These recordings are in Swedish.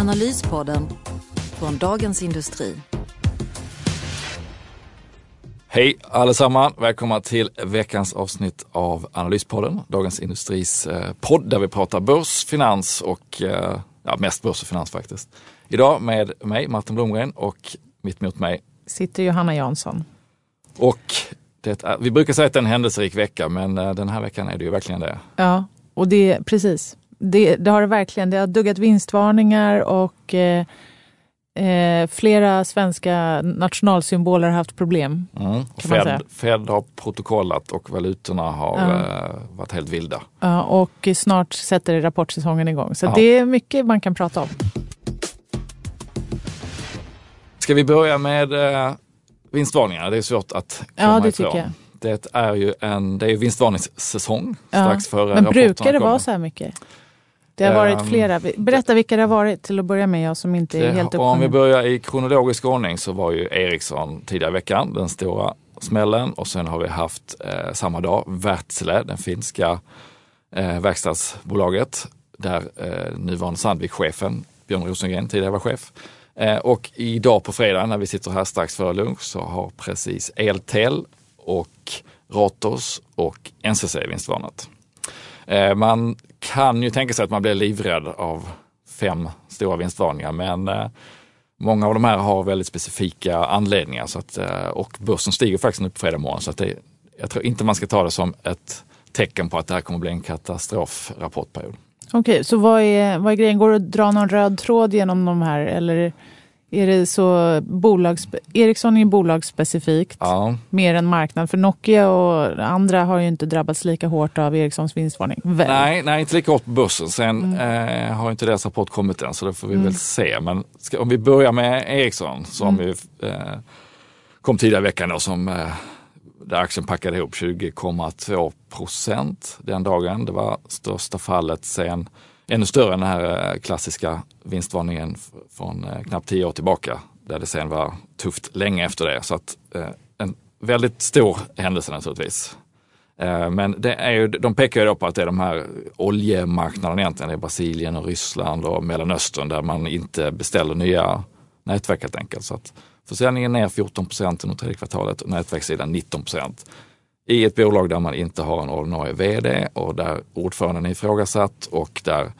Analyspodden från Dagens Industri. Hej allesammans! Välkomna till veckans avsnitt av Analyspodden, Dagens Industris eh, podd där vi pratar börs, finans och eh, ja, mest börs och finans faktiskt. Idag med mig, Martin Blomgren och mitt emot mig sitter Johanna Jansson. Och det är, vi brukar säga att det är en händelserik vecka men eh, den här veckan är det ju verkligen det. Ja, och det precis. Det, det har det verkligen. Det har duggat vinstvarningar och eh, eh, flera svenska nationalsymboler har haft problem. Mm. Fed, Fed, har protokollat och valutorna har ja. eh, varit helt vilda. Ja, och snart sätter rapportsäsongen igång. Så ja. det är mycket man kan prata om. Ska vi börja med eh, vinstvarningar? Det är svårt att komma Ja, det ifrån. tycker jag. Det är ju en, det är vinstvarningssäsong ja. strax före Men brukar det vara så här mycket? Det har varit ehm, flera. Berätta vilka det har varit till att börja med, jag som inte är det, helt uppkommen. Om vi börjar i kronologisk ordning så var ju Ericsson tidigare i veckan den stora smällen och sen har vi haft eh, samma dag Wärtsilä, den finska eh, verkstadsbolaget där eh, nuvarande Sandvik-chefen Björn Rosengren tidigare var chef. Eh, och idag på fredag när vi sitter här strax före lunch så har precis Eltel och Ratos och NCC vinstvarnat. Eh, man kan ju tänka sig att man blir livrädd av fem stora vinstvarningar men eh, många av de här har väldigt specifika anledningar så att, eh, och börsen stiger faktiskt nu på fredag morgon så att det, jag tror inte man ska ta det som ett tecken på att det här kommer bli en katastrofrapportperiod. Okej, okay, så vad är, vad är grejen? Går det att dra någon röd tråd genom de här eller är det så bolags, Ericsson är bolagsspecifikt ja. mer än marknad? För Nokia och andra har ju inte drabbats lika hårt av Ericssons vinstvarning. Nej, nej, inte lika hårt på börsen. Sen mm. eh, har inte deras rapport kommit än så det får vi mm. väl se. Men ska, om vi börjar med Ericsson som mm. ju eh, kom tidigare i veckan då, som eh, där aktien packade ihop 20,2 procent den dagen. Det var största fallet sen, ännu större än den här eh, klassiska vinstvarningen från eh, knappt tio år tillbaka, där det sen var tufft länge efter det. Så att, eh, en väldigt stor händelse naturligtvis. Eh, men det är ju, de pekar ju då på att det är de här oljemarknaderna egentligen, det är Brasilien och Ryssland och Mellanöstern där man inte beställer nya nätverk helt enkelt. Så att Försäljningen ner 14 procent under tredje kvartalet och nätverkssidan 19 procent. I ett bolag där man inte har en ordinarie vd och där ordföranden är ifrågasatt och där,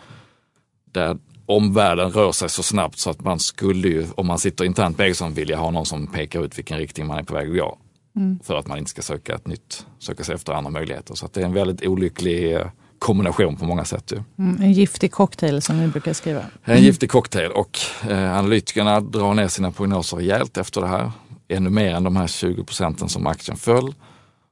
där omvärlden rör sig så snabbt så att man skulle ju, om man sitter internt på Ericsson, vilja ha någon som pekar ut vilken riktning man är på väg att gå. Mm. För att man inte ska söka ett nytt, söka sig efter andra möjligheter. Så det är en väldigt olycklig eh, kombination på många sätt. Mm, en giftig cocktail som ni brukar skriva. En giftig cocktail och eh, analytikerna drar ner sina prognoser rejält efter det här. Ännu mer än de här 20 procenten som aktien föll.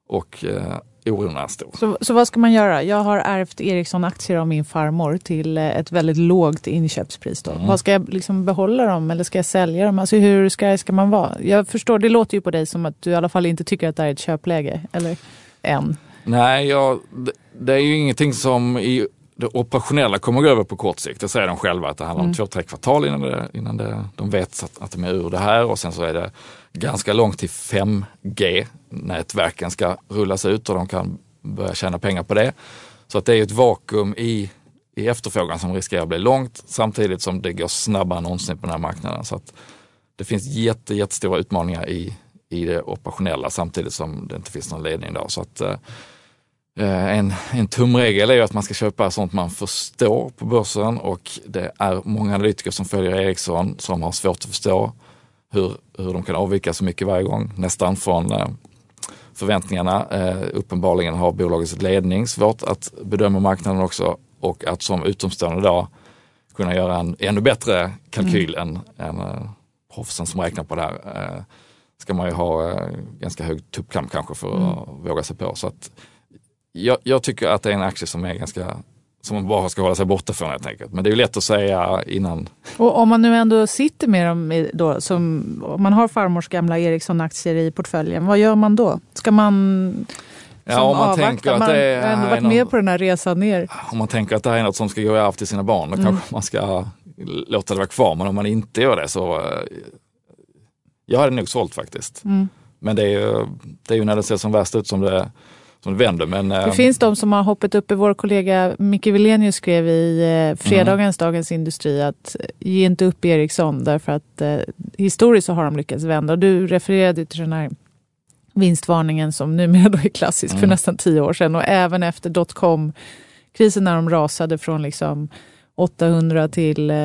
Och eh, oron är stor. Så, så vad ska man göra? Jag har ärvt Ericsson-aktier av min farmor till eh, ett väldigt lågt inköpspris. Då. Mm. Vad ska jag liksom behålla dem eller ska jag sälja dem? Alltså hur ska, ska man vara? Jag förstår, det låter ju på dig som att du i alla fall inte tycker att det här är ett köpläge. Eller än. Nej, jag, det är ju ingenting som i det operationella kommer gå över på kort sikt. Det säger de själva att det handlar om mm. två, tre kvartal innan, det, innan det, de vet att, att de är ur det här och sen så är det ganska långt till 5G-nätverken ska rullas ut och de kan börja tjäna pengar på det. Så att det är ett vakuum i, i efterfrågan som riskerar att bli långt samtidigt som det går snabbare än någonsin på den här marknaden. Så att det finns jätte, jättestora utmaningar i, i det operationella samtidigt som det inte finns någon ledning då. Så att, eh, en, en tumregel är ju att man ska köpa sånt man förstår på börsen och det är många analytiker som följer Ericsson som har svårt att förstå hur, hur de kan avvika så mycket varje gång, nästan från eh, förväntningarna. Eh, uppenbarligen har bolagets ledning svårt att bedöma marknaden också och att som utomstående då kunna göra en ännu bättre kalkyl mm. än, än eh, proffsen som räknar på det här. Eh, ska man ju ha eh, ganska hög tuppkam kanske för mm. att våga sig på. Så att, jag, jag, tycker att det är en aktie som är ganska som man bara ska hålla sig borta från helt enkelt. Men det är ju lätt att säga innan. Och om man nu ändå sitter med dem, då, som, om man har farmors gamla Ericsson-aktier i portföljen, vad gör man då? Ska man Ja, om man tänker att man det är, har ändå varit någon, med på den här resan ner. Om man tänker att det här är något som ska gå i arv till sina barn, då Mm. kanske man ska låta det vara kvar. Men om man inte gör det så, eh, jag hade nog sålt faktiskt. Mm. Men det är, ju, det är ju när det ser som värst ut som det, som det vänder. Men, eh, Det finns de som har hoppat upp i vår kollega Micke Wilenius skrev i eh, fredagens Dagens Industri att eh, ge inte upp Ericsson därför att eh, historiskt så har de lyckats vända. Och du refererade till den här vinstvarningen som numera då är klassisk för Mm. nästan tio år sedan och även efter dotcom-krisen när de rasade från liksom 800 till eh,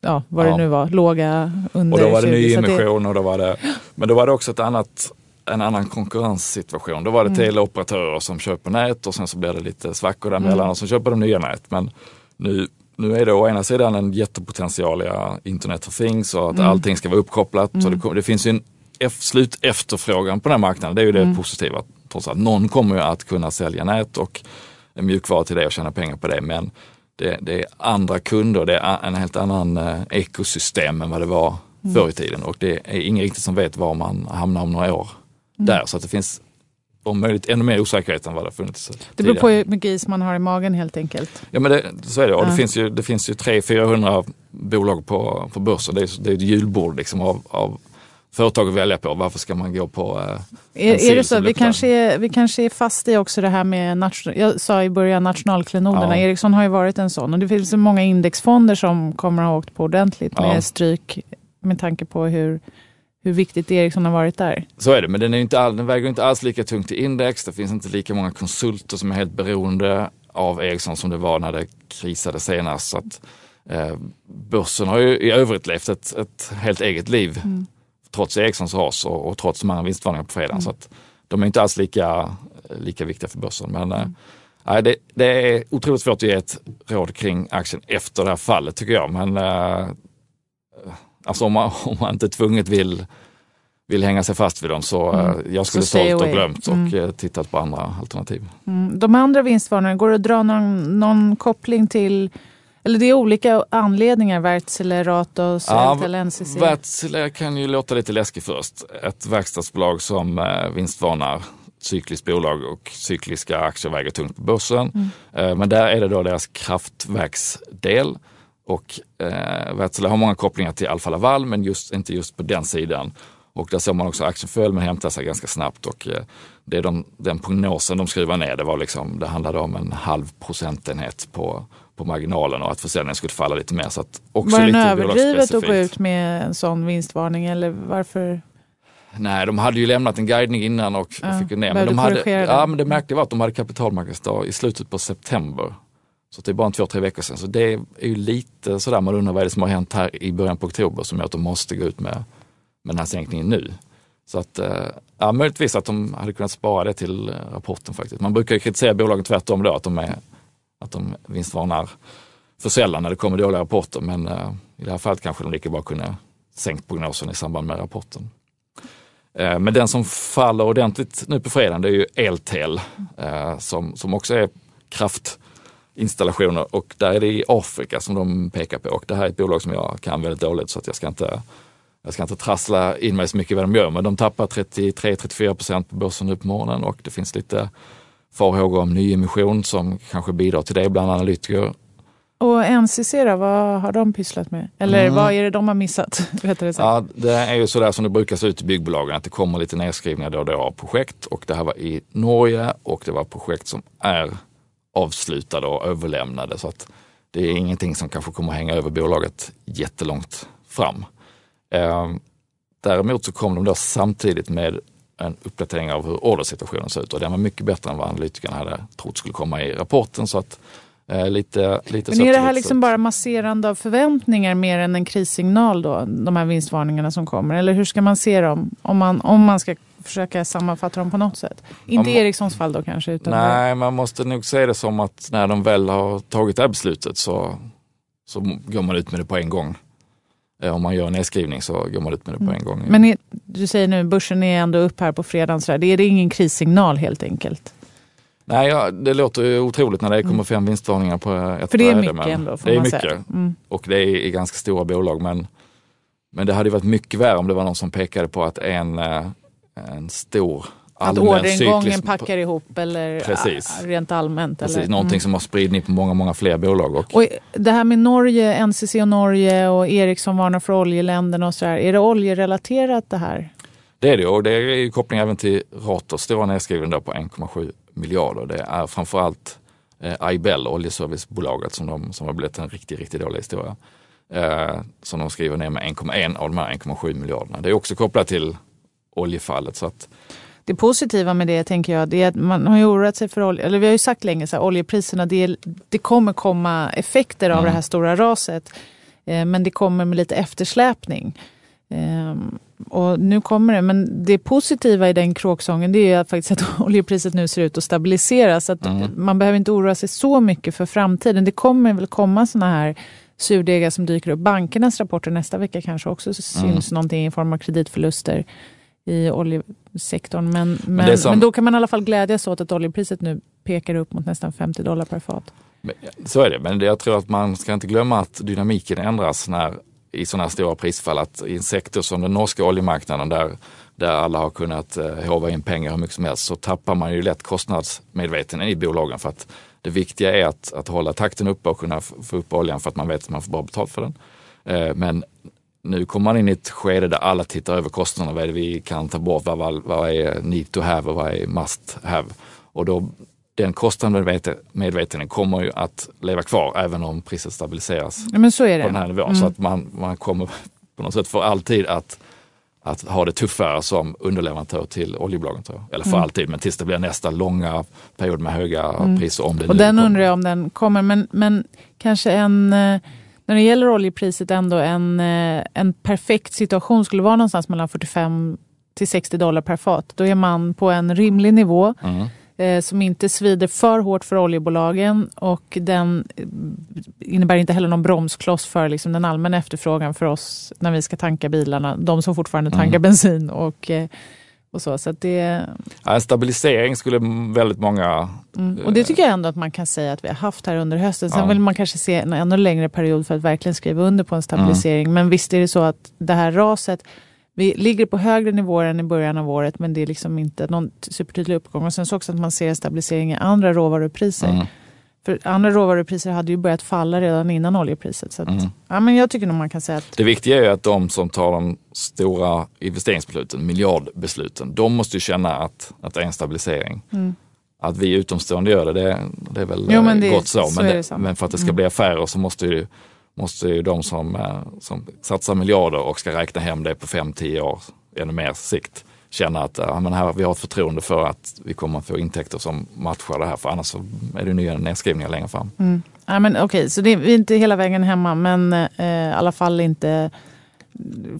ja, vad Ja. det nu var, låga under Och då var det 20, nyemission och då var det, men då var det också ett annat, en annan konkurrenssituation. Då var det Mm. teleoperatörer som köper nät och sen så blir det lite svackor däremellan Mm. och så köper de nya nät. Men nu, nu är det å ena sidan en jättepotential i Internet of Things och att Mm. allting ska vara uppkopplat. Så Mm. det, kom- det finns ju en eff, slut efterfrågan på den här marknaden. Det är ju det Mm. positiva. Trots att någon kommer ju att kunna sälja nät och mjukvara till det och tjäna pengar på det. Men det, det är andra kunder, det är en helt annan eh, ekosystem än vad det var Mm. förr i tiden. Och det är ingen riktigt som vet var man hamnar om några år Mm. Där. Så att det finns om möjligt ännu mer osäkerhet än vad det har funnits Det beror på tidigare. hur mycket is man har i magen helt enkelt. Ja men det, så är det. Och Ja. det finns ju, det finns ju 300-400 bolag på, på börsen. Det är, det är ett julbord liksom av, av företag att välja på. Varför ska man gå på eh, Är, är det så? Vi kanske, är, vi kanske är fast i också det här med, nation, jag sa i början nationalklenoderna, Ja. Ericsson har ju varit en sån och det finns så många indexfonder som kommer att ha åkt på ordentligt Ja. med stryk med tanke på hur, hur viktigt Ericsson har varit där. Så är det, men den, är inte all, den väger inte alls lika tungt i index. Det finns inte lika många konsulter som är helt beroende av Ericsson som det var när det krisade senast. Så att, eh, börsen har ju i övrigt levt ett, ett helt eget liv trots Ericssons ras och, och trots de andra vinstvarningarna på fredagen. Så att de är inte alls lika, lika viktiga för börsen. Men eh, nej, det, det är otroligt svårt att ge ett råd kring aktien efter det här fallet tycker jag. Men eh, alltså om man, om man inte tvunget vill vill hänga sig fast vid dem så eh, jag skulle Så sålt och glömt och Mm. eh, tittat på andra alternativ. Mm. De andra vinstvarningarna, går det att dra någon, någon koppling till, eller det är olika anledningar, Wärtsilä, Ratos, Ja, Eltel, NCC? Wärtsilä kan ju låta lite läskigt först. Ett verkstadsbolag som eh, vinstvarnar cykliskt bolag och cykliska aktier väger tungt på börsen. Mm. Men där är det då deras kraftverksdel. Och eh, Wärtsilä har många kopplingar till Alfa Laval men just, inte just på den sidan. Och där såg man också aktien föll men hämtade sig ganska snabbt. Och eh, det är de, den prognosen de skruvar ner, det, var liksom, det handlade om en halv procentenhet på, på marginalen och att försäljningen skulle falla lite mer. Så att också Var det lite överdrivet att gå ut med en sån vinstvarning eller varför? Nej, de hade ju lämnat en guidning innan och, Ja, fick ju ner. Men, de hade, korrigera ja, den. men det märkliga var att de hade kapitalmarknadsdag i slutet på september. Så det är bara en två, tre veckor sedan. Så det är ju lite sådär, man undrar vad är det som har hänt här i början på oktober som gör att de måste gå ut med, med den här sänkningen nu. Så att, eh, ja, möjligtvis att de hade kunnat spara det till eh, rapporten faktiskt. Man brukar ju kritisera bolagen tvärtom då, att de, är, att de vinstvarnar för sällan när det kommer dåliga rapporter. Men eh, i det här fallet kanske de lika bra kunde sänkt prognosen i samband med rapporten. Eh, Men den som faller ordentligt nu på fredagen det är ju Eltel eh, som, som också är kraft kraftinstallationer och där är det i Afrika som de pekar på. Och det här är ett bolag som jag kan väldigt dåligt så att jag ska inte, jag ska inte trassla in mig så mycket i vad de gör. Men de tappar 33-34 procent på börsen nu på morgonen och det finns lite farhågor om nyemission som kanske bidrar till det bland analytiker. Och NCC då, vad har de pysslat med? Eller Mm. vad är det de har missat? Rättare sagt. Ja, det är ju sådär som det brukar se ut i byggbolagen, att det kommer lite nedskrivningar då och då av projekt. Och det här var i Norge och det var projekt som är avslutade och överlämnade. Så att det är ingenting som kanske kommer hänga över bolaget jättelångt fram. Eh, däremot så kom de då samtidigt med en uppdatering av hur ordersituationen ser ut och den var mycket bättre än vad analytikerna hade trott skulle komma i rapporten. Så att eh, lite, lite Men är det här liksom bara masserande av förväntningar mer än en krissignal då? De här vinstvarningarna som kommer. Eller hur ska man se dem? Om man, om man ska försöka sammanfatta dem på något sätt. Inte i Om- Ericssons fall då kanske. Utan Nej, man måste nog se det som att när de väl har tagit det här beslutet så, så går man ut med det på en gång. Eh, Om man gör en nedskrivning så går man ut med det på en gång. Men är, du säger nu börsen är ändå upp här på fredagen. Så där. Det är det ingen krissignal helt enkelt? Nej, ja, det låter ju otroligt när det kommer fem vinstvarningar på ett För det är bräde, mycket ändå, får Det är man mycket. Mm. och det är i ganska stora bolag. Men, men det hade varit mycket värre om det var någon som pekade på att en, eh, en stor Att allmän orderingången cyklisk- packar ihop eller Precis. ah, rent allmänt. Precis, eller? någonting Mm. som har spridning på många, många fler bolag. Och, Och det här med Norge, NCC och Norge och Ericsson varnar för oljeländerna och så här. Är det oljerelaterat det här? Det är det och det är ju koppling även till Ratos stora nedskrivning då på 1,7 miljarder. Det är framförallt eh, Ibel, oljeservicebolaget, som, de, som har blivit en riktigt, riktigt dålig historia. Eh, som de skriver ner med 1,1 av de här 1,7 miljarderna. Det är också kopplat till oljefallet. Så att, Det positiva med det tänker jag, det är att man har ju oroat sig för olja, eller vi har ju sagt länge så här, oljepriserna, det, är, det kommer komma effekter av Mm. det här stora raset. Eh, men det kommer med lite eftersläpning. Ehm, och nu kommer det, men det positiva i den kråksången det är faktiskt att oljepriset nu ser ut att stabiliseras. Så att Mm. Man behöver inte oroa sig så mycket för framtiden. Det kommer väl komma såna här surdegar som dyker upp. Bankernas rapporter nästa vecka kanske också syns någonting i form av kreditförluster i oljesektorn. Men, men, men, som- då kan man i alla fall glädjas åt att oljepriset nu pekar upp mot nästan 50 dollar per fat. Men, Så är det, men jag tror att man ska inte glömma att dynamiken ändras när, i sådana här stora prisfall. Att I en sektor som den norska oljemarknaden där, där alla har kunnat eh, håva in pengar hur mycket som helst så tappar man ju lätt kostnadsmedvetenheten i bolagen. För att det viktiga är att, att hålla takten uppe och kunna få upp oljan för att man vet att man får bra betalt för den. Eh, men nu kommer man in i ett skede där alla tittar över kostnaderna. Vad är det vi kan ta bort? Vad, vad, vad är need to have och vad är must have? Och då, den kostnadsmedvetenheten kommer ju att leva kvar även om priset stabiliseras Ja, men så är på den här nivån. Mm. Så att man, man kommer på något sätt för alltid att, att ha det tuffare som underleverantör till oljebolagen. Tror jag. Eller för Mm. alltid, men tills det blir nästa långa period med höga priser. Om det Och den kommer. undrar jag om den kommer. Men, men kanske en, eh, när det gäller oljepriset ändå en, eh, en perfekt situation skulle vara någonstans mellan 45 till 60 dollar per fat. Då är man på en rimlig nivå Mm. eh, som inte svider för hårt för oljebolagen och den eh, innebär inte heller någon bromskloss för liksom, den allmänna efterfrågan för oss när vi ska tanka bilarna. De som fortfarande tankar Mm. bensin och, eh, och så. så det, Ja, en stabilisering skulle väldigt många Mm. Och det tycker jag ändå att man kan säga att vi har haft här under hösten. Sen Ja. vill man kanske se en ännu längre period för att verkligen skriva under på en stabilisering. Mm. Men visst är det så att det här raset, vi ligger på högre nivåer än i början av året men det är liksom inte någon supertydlig uppgång. Och sen så också att man ser en stabilisering i andra råvarupriser. Mm. För andra råvarupriser hade ju börjat falla redan innan oljepriset. Så att, Mm. ja, men jag tycker nog man kan säga att Det viktiga är ju att de som tar de stora investeringsbesluten, miljardbesluten, de måste ju känna att, att det är en stabilisering. Att vi utomstående gör det, det, det är väl Mm. Jo, men eh, det- gott så. så Men, det, men för att det ska Mm. bli affärer så måste ju, måste ju de som, eh, som satsar miljarder och ska räkna hem det på 5-10 år, ännu mer sikt, känna att ja, men här, vi har ett förtroende för att vi kommer att få intäkter som matchar det här. För annars så är det nya nedskrivningar längre fram. Mm. Ja, men Okej, så det är vi är inte hela vägen hemma men eh, i alla fall inte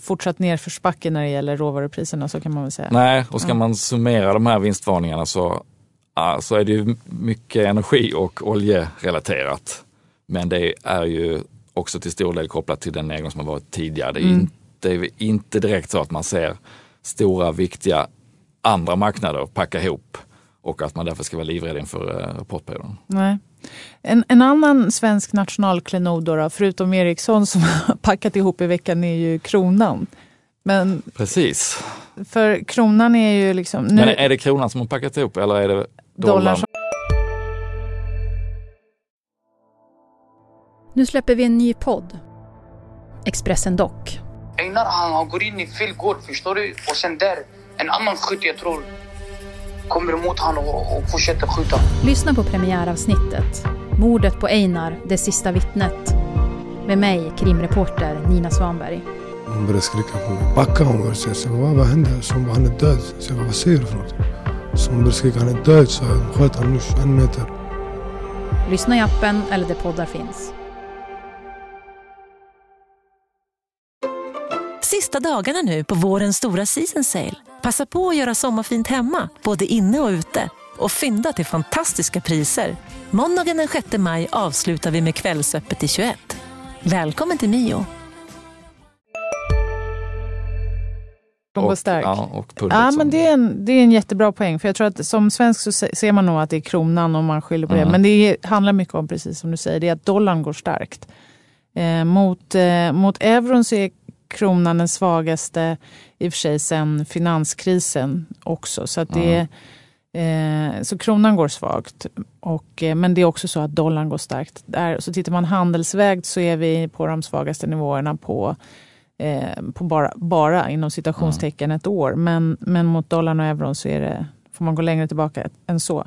fortsatt nerförsbacke när det gäller råvarupriserna så kan man väl säga. Nej, och ska man summera de här vinstvarningarna så, så är det ju mycket energi och oljerelaterat. Men det är ju också till stor del kopplat till den nedgång som har varit tidigare. Det är, Mm. inte, det är inte direkt så att man ser stora viktiga andra marknader packa ihop och att man därför ska vara livrädd inför eh, rapportperioden. Nej. En, en annan svensk nationalklenod, då, då, förutom Ericsson som har packat ihop i veckan, är ju kronan. Men Precis. för kronan är ju liksom... Nu, Men är det kronan som har packat ihop eller är det dollarn? som- Nu släpper vi en ny podd. Expressen Dock. Einar han, han går in i fel gård, förstår du? Och sen där, en annan skytt jag tror kommer emot han och, och fortsätter skjuta. Lyssna på premiäravsnittet. Mordet på Einar, det sista vittnet. Med mig, krimreporter Nina Svanberg. Hon började skrika på mig. Backa hon började säga. Så vad, vad hände? Så hon bara, han är död. Så jag bara, vad säger du för något? Så hon började skrika, han är död. Så jag sköt han nu en meter. Lyssna i appen eller där poddar finns. Sista dagarna nu på vårens stora season sale. Passa på att göra sommarfint hemma, både inne och ute. Och fynda till fantastiska priser. Måndagen den 6 maj avslutar vi med Kvällsöppet i 21. Välkommen till Mio. Och, stark. Ja, och. Ja, men det är, en, det är en jättebra poäng. För jag tror att som svensk så se- ser man nog att det är kronan om man skyller på det. Mm. Men det är, handlar mycket om, precis som du säger, det är att dollarn går starkt. Eh, mot, eh, mot euron så är kronan den svagaste i och för sig sedan finanskrisen också. Så, det eh, så kronan går svagt. Och, eh, men det är också så att dollarn går starkt. Där, så tittar man handelsvägt så är vi på de svagaste nivåerna på eh, på bara, bara inom citationstecken ett år. Men, men mot dollarn och euron så är det, får man gå längre tillbaka än så.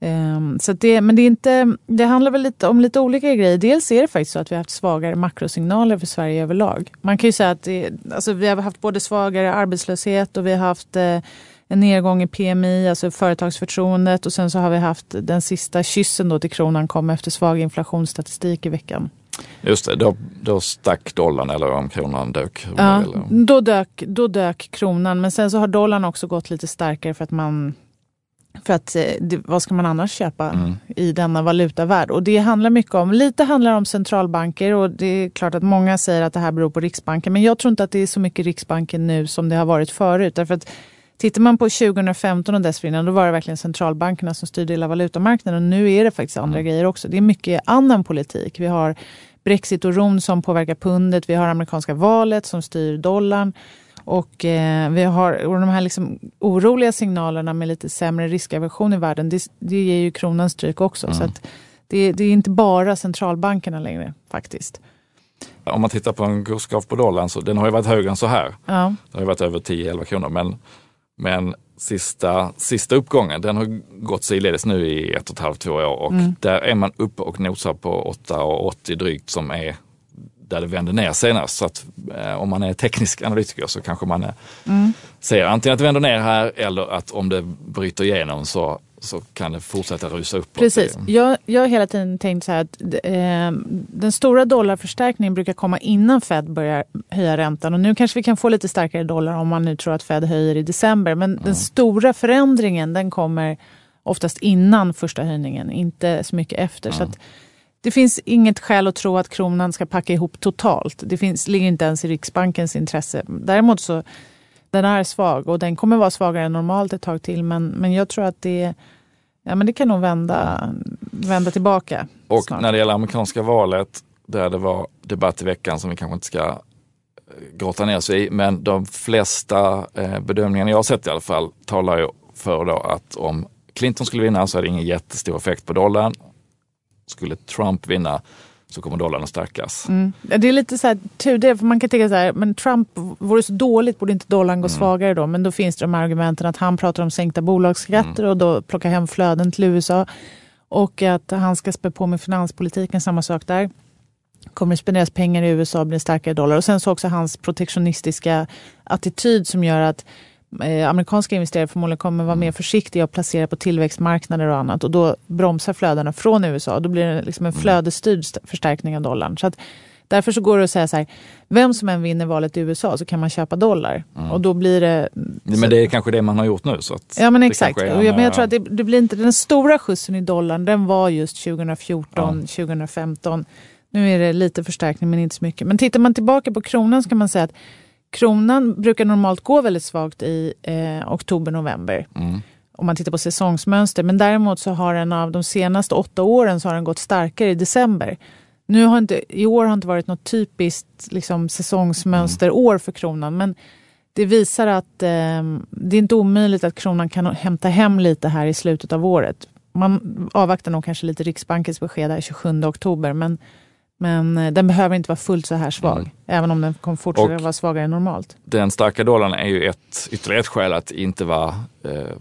Ehm, så det, men det, är inte, det handlar väl lite om lite olika grejer. Dels är det faktiskt så att vi har haft svagare makrosignaler för Sverige överlag. Man kan ju säga att det, alltså vi har haft både svagare arbetslöshet och vi har haft eh, en nedgång i PMI, alltså företagsförtroendet och sen så har vi haft den sista kyssen då till kronan kom efter svag inflationsstatistik i veckan. Just det, då, då stack dollarn eller om kronan dök. Ja, Eller, då, dök, då dök kronan, men sen så har dollarn också gått lite starkare för att man för att eh, vad ska man annars köpa Mm. i denna valutavärld? Och det handlar mycket om, lite handlar om centralbanker och det är klart att många säger att det här beror på Riksbanken. Men jag tror inte att det är så mycket Riksbanken nu som det har varit förut. Därför att tittar man på 2015 och dessförinnan då var det verkligen centralbankerna som styrde hela valutamarknaden. Och nu är det faktiskt andra grejer också. Det är mycket annan politik. Vi har Brexit och Rom som påverkar pundet. Vi har amerikanska valet som styr dollarn. Och, eh, vi har, och de här liksom oroliga signalerna med lite sämre riskaversion i världen, det, det ger ju kronan stryk också. Så att det, det är inte bara centralbankerna längre faktiskt. Om man tittar på en kursgraf på dollarn så den har ju varit högre än så här. Ja. Det har ju varit över 10-11 kronor men, men sista, sista uppgången den har gått sidledes nu i ett och ett halvt, två år och där är man uppe och nosar på 8,80 drygt som är där det vände ner senast. Så att eh, om man är teknisk analytiker så kanske man är, ser antingen att det vänder ner här eller att om det bryter igenom så, så kan det fortsätta rusa uppåt. Precis. Jag, jag har hela tiden tänkt så här att eh, den stora dollarförstärkningen brukar komma innan Fed börjar höja räntan. Och nu kanske vi kan få lite starkare dollar om man nu tror att Fed höjer i december. Men den stora förändringen den kommer oftast innan första höjningen, inte så mycket efter. Så att det finns inget skäl att tro att kronan ska packa ihop totalt. Det finns, ligger inte ens i Riksbankens intresse. Däremot så den är svag och den kommer vara svagare än normalt ett tag till. Men, men jag tror att det, ja, men det kan nog vända, vända tillbaka. Och snart. när det gäller amerikanska valet, där det var debatt i veckan som vi kanske inte ska eh, grotta ner sig i, men de flesta eh, bedömningarna jag har sett i alla fall talar ju för då att om Clinton skulle vinna så är det ingen jättestor effekt på dollarn. Skulle Trump vinna så kommer dollarn att stärkas. Mm. Det är lite så här tudelat, för man kan tänka så här, men Trump vore så dåligt, borde inte dollarn gå svagare då? Men då finns det de här argumenten att han pratar om sänkta bolagsskatter och då plocka hem flöden till USA. Och att han ska spä på med finanspolitiken, samma sak där. Kommer det spenderas pengar i USA blir det starkare dollar. Och sen så också hans protektionistiska attityd som gör att amerikanska investerare förmodligen kommer vara mer försiktiga och placera på tillväxtmarknader och annat. Och då bromsar flödena från USA. Då blir det liksom en flödesstyrd st- förstärkning av dollarn. Så att därför så går det att säga så här, vem som än vinner valet i USA så kan man köpa dollar. Och då blir det... Men det är kanske det man har gjort nu. Så Ja men exakt. är Och jag, men jag en, tror att det, det blir inte, den stora skjutsen i dollarn den var just 2014, 2015. Nu är det lite förstärkning men inte så mycket. Men tittar man tillbaka på kronan så kan man säga att kronan brukar normalt gå väldigt svagt i eh, oktober-november. Mm. Om man tittar på säsongsmönster. Men däremot så har den av de senaste åtta åren så har den gått starkare i december. Nu har inte, I år har inte varit något typiskt liksom, säsongsmönsterår för kronan. Men det visar att eh, det är inte omöjligt att kronan kan hämta hem lite här i slutet av året. Man avvaktar nog kanske lite Riksbankens besked här 27 oktober. Men, men eh, den behöver inte vara fullt så här svag. Mm. Även om den kommer fortsätta vara svagare än normalt. Den starka dollarn är ju ett, ytterligare ett skäl att inte vara eh,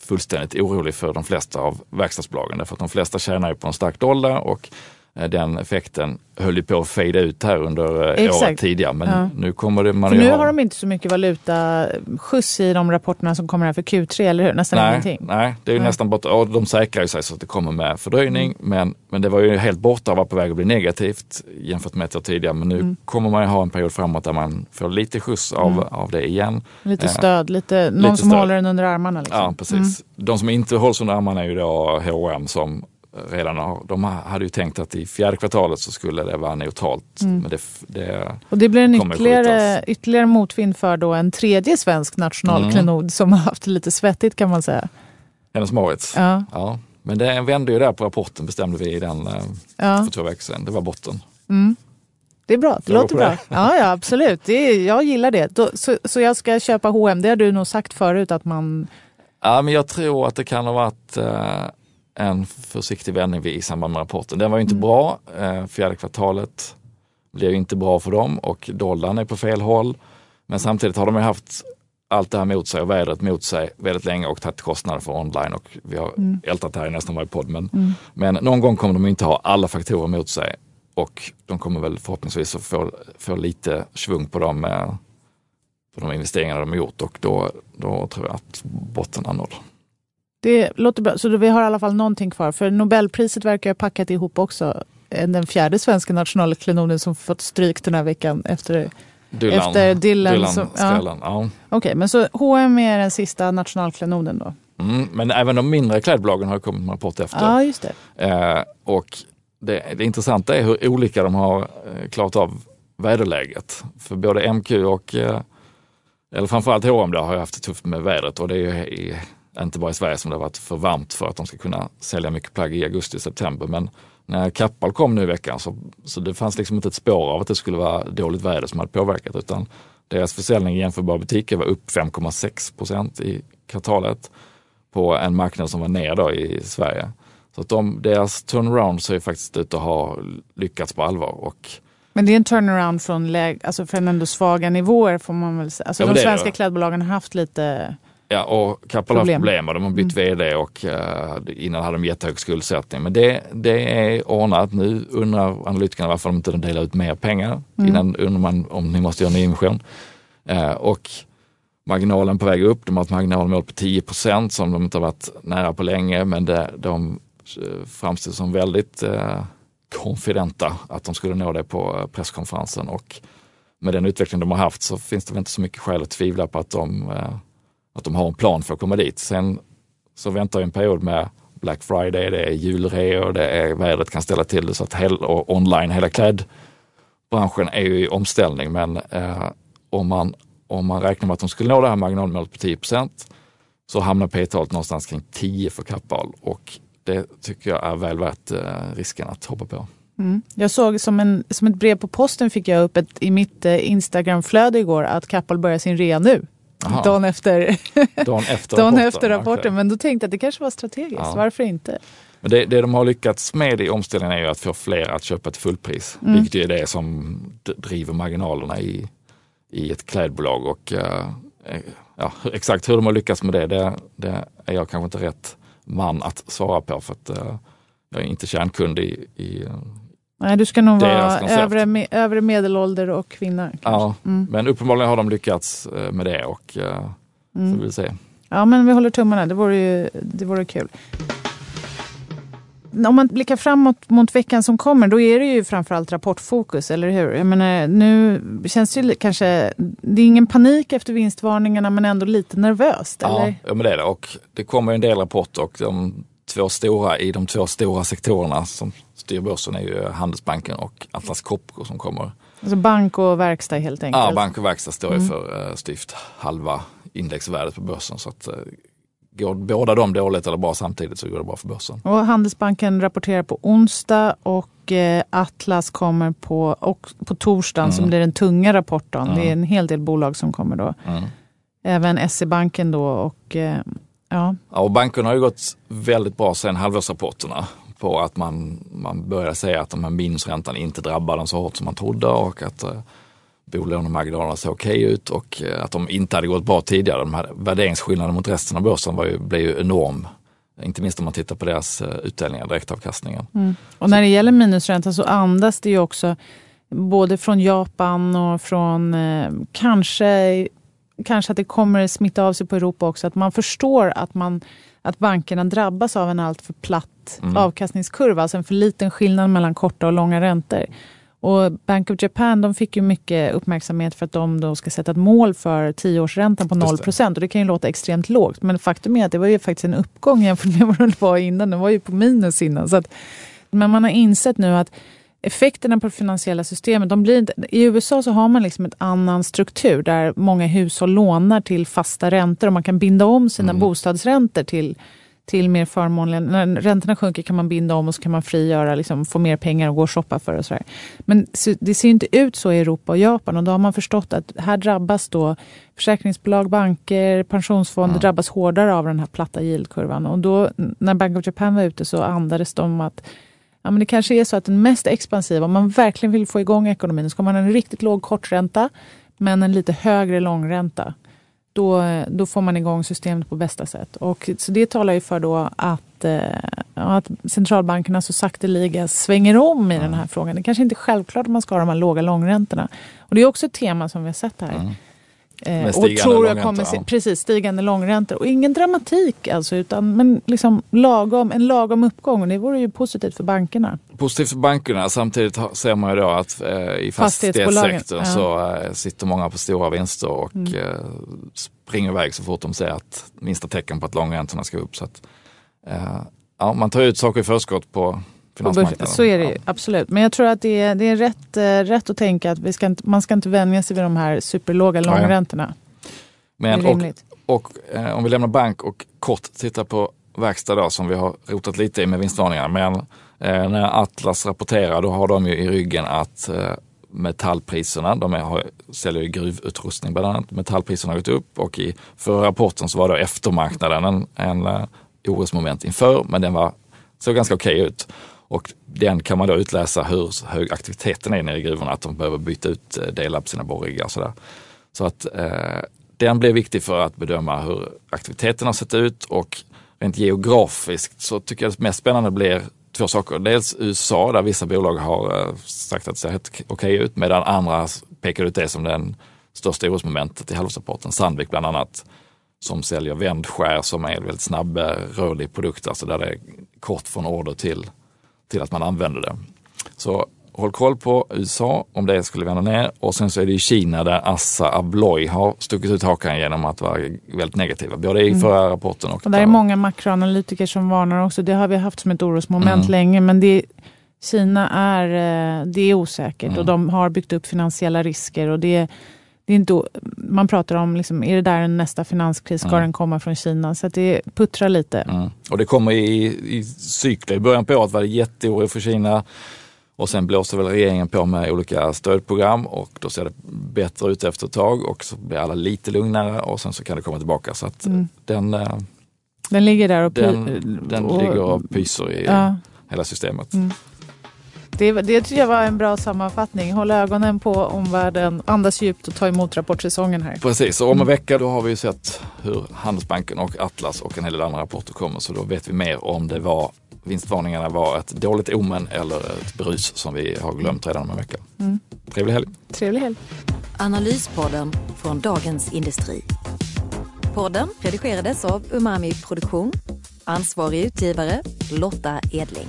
fullständigt orolig för de flesta av verkstadsbolagen. Därför att de flesta tjänar ju på en stark dollar och den effekten höll ju på att fejda ut här under eh, Exakt. året tidigare. Men Ja. nu kommer det, man För nu ha- har de inte så mycket valutaskjuts i de rapporterna som kommer här för Q3, eller hur? Nästan Nej, ingenting. nej, det är ju Nej. nästan borta. Och de säkrar ju sig så att det kommer med fördröjning. Mm. Men, men det var ju helt borta och var på väg att bli negativt jämfört med ett år tidigare. Men nu Mm. kommer man ju ha en period framåt där man får lite skjuts av, av det igen. Lite Eh, stöd, lite, någon lite som stöd. håller den under armarna. Liksom. Ja, precis. De som inte hålls under armarna är ju då H&M som redan de hade ju tänkt att i fjärde kvartalet så skulle det vara neutralt. Mm. Men det, det, Och det blir en ytterligare, ytterligare motvind för då en tredje svensk nationalklenod Mm. som har haft det lite svettigt kan man säga. Hennes Mauritz. Ja, Ja. Men det vände ju där på rapporten bestämde vi i den eh, ja. för två veckor sedan. Det var botten. Mm. Det är bra, det jag låter bra. det? Ja, ja absolut. Det är, jag gillar det. Då, så, så jag ska köpa H&M. det har du nog sagt förut att man... Ja, men jag tror att det kan ha varit eh, en försiktig vändning i samband med rapporten. Den var ju inte Mm. bra. Eh, fjärde kvartalet blev inte bra för dem och dollarn är på fel håll. Men samtidigt har de ju haft allt det här mot sig och vädret mot sig väldigt länge och tagit kostnader för online och vi har Mm. ältat det här i nästan varje podd. Men, men någon gång kommer de inte ha alla faktorer mot sig och de kommer väl förhoppningsvis att få, få lite svung på de, eh, på de investeringar de har gjort och då, då tror jag att botten är nådd. Det låter bra. Så vi har i alla fall någonting kvar. För Nobelpriset verkar ha packat ihop också. Eh, Den fjärde svenska nationalklenoden som fått stryk den här veckan efter... Dylan, Efter Dylan som- ja. ja. Okej, men så H&M är den sista nationalklenoden då? Mm, men även de mindre klädbolagen har kommit med rapport efter. Ja, just det. Eh, och det, det intressanta är hur olika de har eh, klarat av väderläget. För både MQ och, eh, eller framförallt H&M då, har ju haft det tufft med vädret och det är inte bara i Sverige som det har varit för varmt för att de ska kunna sälja mycket plagg i augusti och september. Men när Kappahl kom nu i veckan så, så det fanns liksom inte ett spår av att det skulle vara dåligt väder som hade påverkat utan deras försäljning i jämförbara butiker var upp 5,6 procent i kvartalet på en marknad som var ner då i Sverige. Så att de, deras turnaround ser ju faktiskt ut att ha lyckats på allvar. Och, Men det är en turnaround från, alltså från ändå svaga nivåer får man väl säga. Alltså Ja, de svenska klädbolagen har haft lite... ja, och Kappahl har Problem. problem och de har bytt vd och eh, innan hade de jättehög skuldsättning. Men det, det är ordnat. Nu undrar analytikerna varför de inte delar ut mer pengar. Innan undrar man om ni måste göra en nyemission. Eh, och marginalen på väg upp. De har ett marginalmål på 10% som de inte har varit nära på länge men det, de eh, framstår som väldigt eh, konfidenta att de skulle nå det på presskonferensen och med den utveckling de har haft så finns det väl inte så mycket skäl att tvivla på att de, att de har en plan för att komma dit. Sen så väntar en period med Black Friday, det är julreor, det är vädret kan ställa till det så att hel, och online, hela klädbranschen är ju i omställning men eh, om, man, om man räknar med att de skulle nå det här marginalmålet på 10% så hamnar P-talet någonstans kring 10 för Kappahl och det tycker jag är väl värt eh, risken att hoppa på. Mm. Jag såg som, en, som ett brev på posten fick jag upp ett, i mitt eh, Instagramflöde igår att Kappahl börjar sin rea nu. Jaha. Dagen efter, Dagen efter dagen rapporten. efter rapporten. Men då tänkte jag att det kanske var strategiskt. Ja. Varför inte? Men det, det de har lyckats med i omställningen är ju att få fler att köpa till fullpris. Mm. Vilket är det som driver marginalerna i, i ett klädbolag. Och, eh, ja, exakt hur de har lyckats med det, det, det är jag kanske inte rätt man att svara på. För att eh, jag är inte kärnkund i, i Nej, du ska nog vara övre, me, övre medelålder och kvinna. ja, Mm. Men uppenbarligen har de lyckats eh, med det och eh, Mm. så vill vi se. Ja, men vi håller tummarna. Det vore ju det vore kul. Om man blickar framåt mot veckan som kommer, då är det ju framförallt rapportfokus, eller hur? Jag menar, nu känns det ju kanske... Det är ingen panik efter vinstvarningarna, men ändå lite nervöst, eller? ja men det är det. Och det kommer en del rapporter och de två stora, i de två stora sektorerna som styr börsen är ju Handelsbanken och Atlas Copco som kommer. Alltså bank och verkstad helt enkelt. Ja, bank och verkstad står ju Mm. för eh, styvt halva indexvärdet på börsen. Så att, eh, går båda de dåligt eller bra samtidigt så går det bra för börsen. Och Handelsbanken rapporterar på onsdag och eh, Atlas kommer på, och på torsdagen Mm. som blir den tunga rapporten. Mm. Det är en hel del bolag som kommer då. Mm. Även SE-banken då och ja, Ja, och bankerna har ju gått väldigt bra sen halvårsrapporterna på att man, man börjar säga att de här minusräntan inte drabbar dem så hårt som man trodde och att eh, bolånemarginalerna ser okej ut och eh, att de inte hade gått bra tidigare. De här värderingsskillnaden mot resten av börsen var ju, blev ju enorm. Inte minst om man tittar på deras eh, utdelningar, direktavkastningen. Och när det gäller minusränta så andas det ju också både från Japan och från eh, kanske, kanske att det kommer smitta av sig på Europa också. Att man förstår att, man, att bankerna drabbas av en alltför platt Mm. avkastningskurva. Alltså en för liten skillnad mellan korta och långa räntor. Och Bank of Japan de fick ju mycket uppmärksamhet för att de då ska sätta ett mål för tioårsräntan på 0 procent. Och det kan ju låta extremt lågt. Men faktum är att det var ju faktiskt en uppgång jämfört med vad det var innan. Det var ju på minus innan. Så att, men man har insett nu att effekterna på det finansiella systemet, de blir inte, i USA så har man liksom en annan struktur där många hushåll lånar till fasta räntor och man kan binda om sina Mm. bostadsräntor till, till mer förmånliga... När räntorna sjunker kan man binda om och så kan man frigöra, liksom, få mer pengar och gå och shoppa för. Och så där. Men det ser inte ut så i Europa och Japan och då har man förstått att här drabbas då försäkringsbolag, banker, pensionsfonder drabbas hårdare av den här platta yieldkurvan. Och då när Bank of Japan var ute så andades de att Ja, men det kanske är så att den mest expansiva, om man verkligen vill få igång ekonomin, så ska man ha en riktigt låg kortränta, men en lite högre långränta. Då, då får man igång systemet på bästa sätt. Och, så det talar ju för då att, eh, att centralbankerna så sakteliga svänger om i den här frågan. Det kanske inte är självklart att man ska ha de här låga långräntorna. Och det är också ett tema som vi har sett här. Mm. Eh, och tror jag kommer se, precis, stigande långräntor. Och ingen dramatik alltså, utan men liksom lagom, en lagom uppgång. Och det vore ju positivt för bankerna. Positivt för bankerna. Samtidigt ser man ju då att eh, i fastighetssektorn så eh, sitter många på stora vinster och Mm. eh, springer iväg så fort de ser att minsta tecken på att långräntorna ska upp. Så att, eh, ja, man tar ut saker i förskott På finansmarknaden. Så är det ju, absolut. Men jag tror att det är, det är rätt, eh, rätt att tänka att vi ska inte, man ska inte vänja sig vid de här superlåga långräntorna. Men, och, och eh, om vi lämnar bank och kort tittar på verkstad då, som vi har rotat lite i med vinstvarningarna. Men eh, när Atlas rapporterar då har de ju i ryggen att eh, metallpriserna, de är, har, säljer gruvutrustning bland annat, metallpriserna har gått upp och i förra rapporten så var då eftermarknaden en, en uh, orosmoment inför, men den var, såg ganska okej ut. Och den kan man då utläsa hur hög aktiviteten är nere i gruvorna, att de behöver byta ut eh, delar på sina borriggar och sådär. Så att eh, den blir viktig för att bedöma hur aktiviteten har sett ut och rent geografiskt så tycker jag det mest spännande blir två saker. Dels USA där vissa bolag har eh, sagt att det ser helt okej ut medan andra pekar ut det som den största orosmomentet i halvårsrapporten. Sandvik bland annat som säljer vändskär som är en väldigt snabb rörlig produkt, alltså där det är kort från order till, till att man använder det. Så håll koll på USA om det skulle vända ner och sen så är det i Kina där Assa Abloy har stuckit ut hakan genom att vara väldigt negativa, både i förra rapporten och, Och där är många makroanalytiker som varnar också. Det har vi haft som ett orosmoment länge. Men det, Kina är, eh, det är osäkert och de har byggt upp finansiella risker. Och det, det är inte, man pratar om, liksom, är det där en nästa finanskris? Ska den komma från Kina? Så att det puttrar lite. Mm. Och det kommer i, i cykler. I början på året var det jätteoro för Kina och sen blåste väl regeringen på med olika stödprogram och då ser det bättre ut efter ett tag och så blir alla lite lugnare och sen så kan det komma tillbaka. Så att den, eh, Den ligger där och... den, den och- ligger och pyser i Ja. hela systemet. Det, det tycker jag var en bra sammanfattning. Håll ögonen på omvärlden, andas djupt och ta emot rapportsäsongen här. Precis, och om en vecka då har vi ju sett hur Handelsbanken och Atlas och en hel del andra rapporter kommer så då vet vi mer om det var vinstvarningarna var ett dåligt omen eller ett brus som vi har glömt redan om en vecka. Trevlig helg! Trevlig helg. Analyspodden från Dagens Industri. Podden redigerades av Umami Produktion. Ansvarig utgivare Lotta Edling.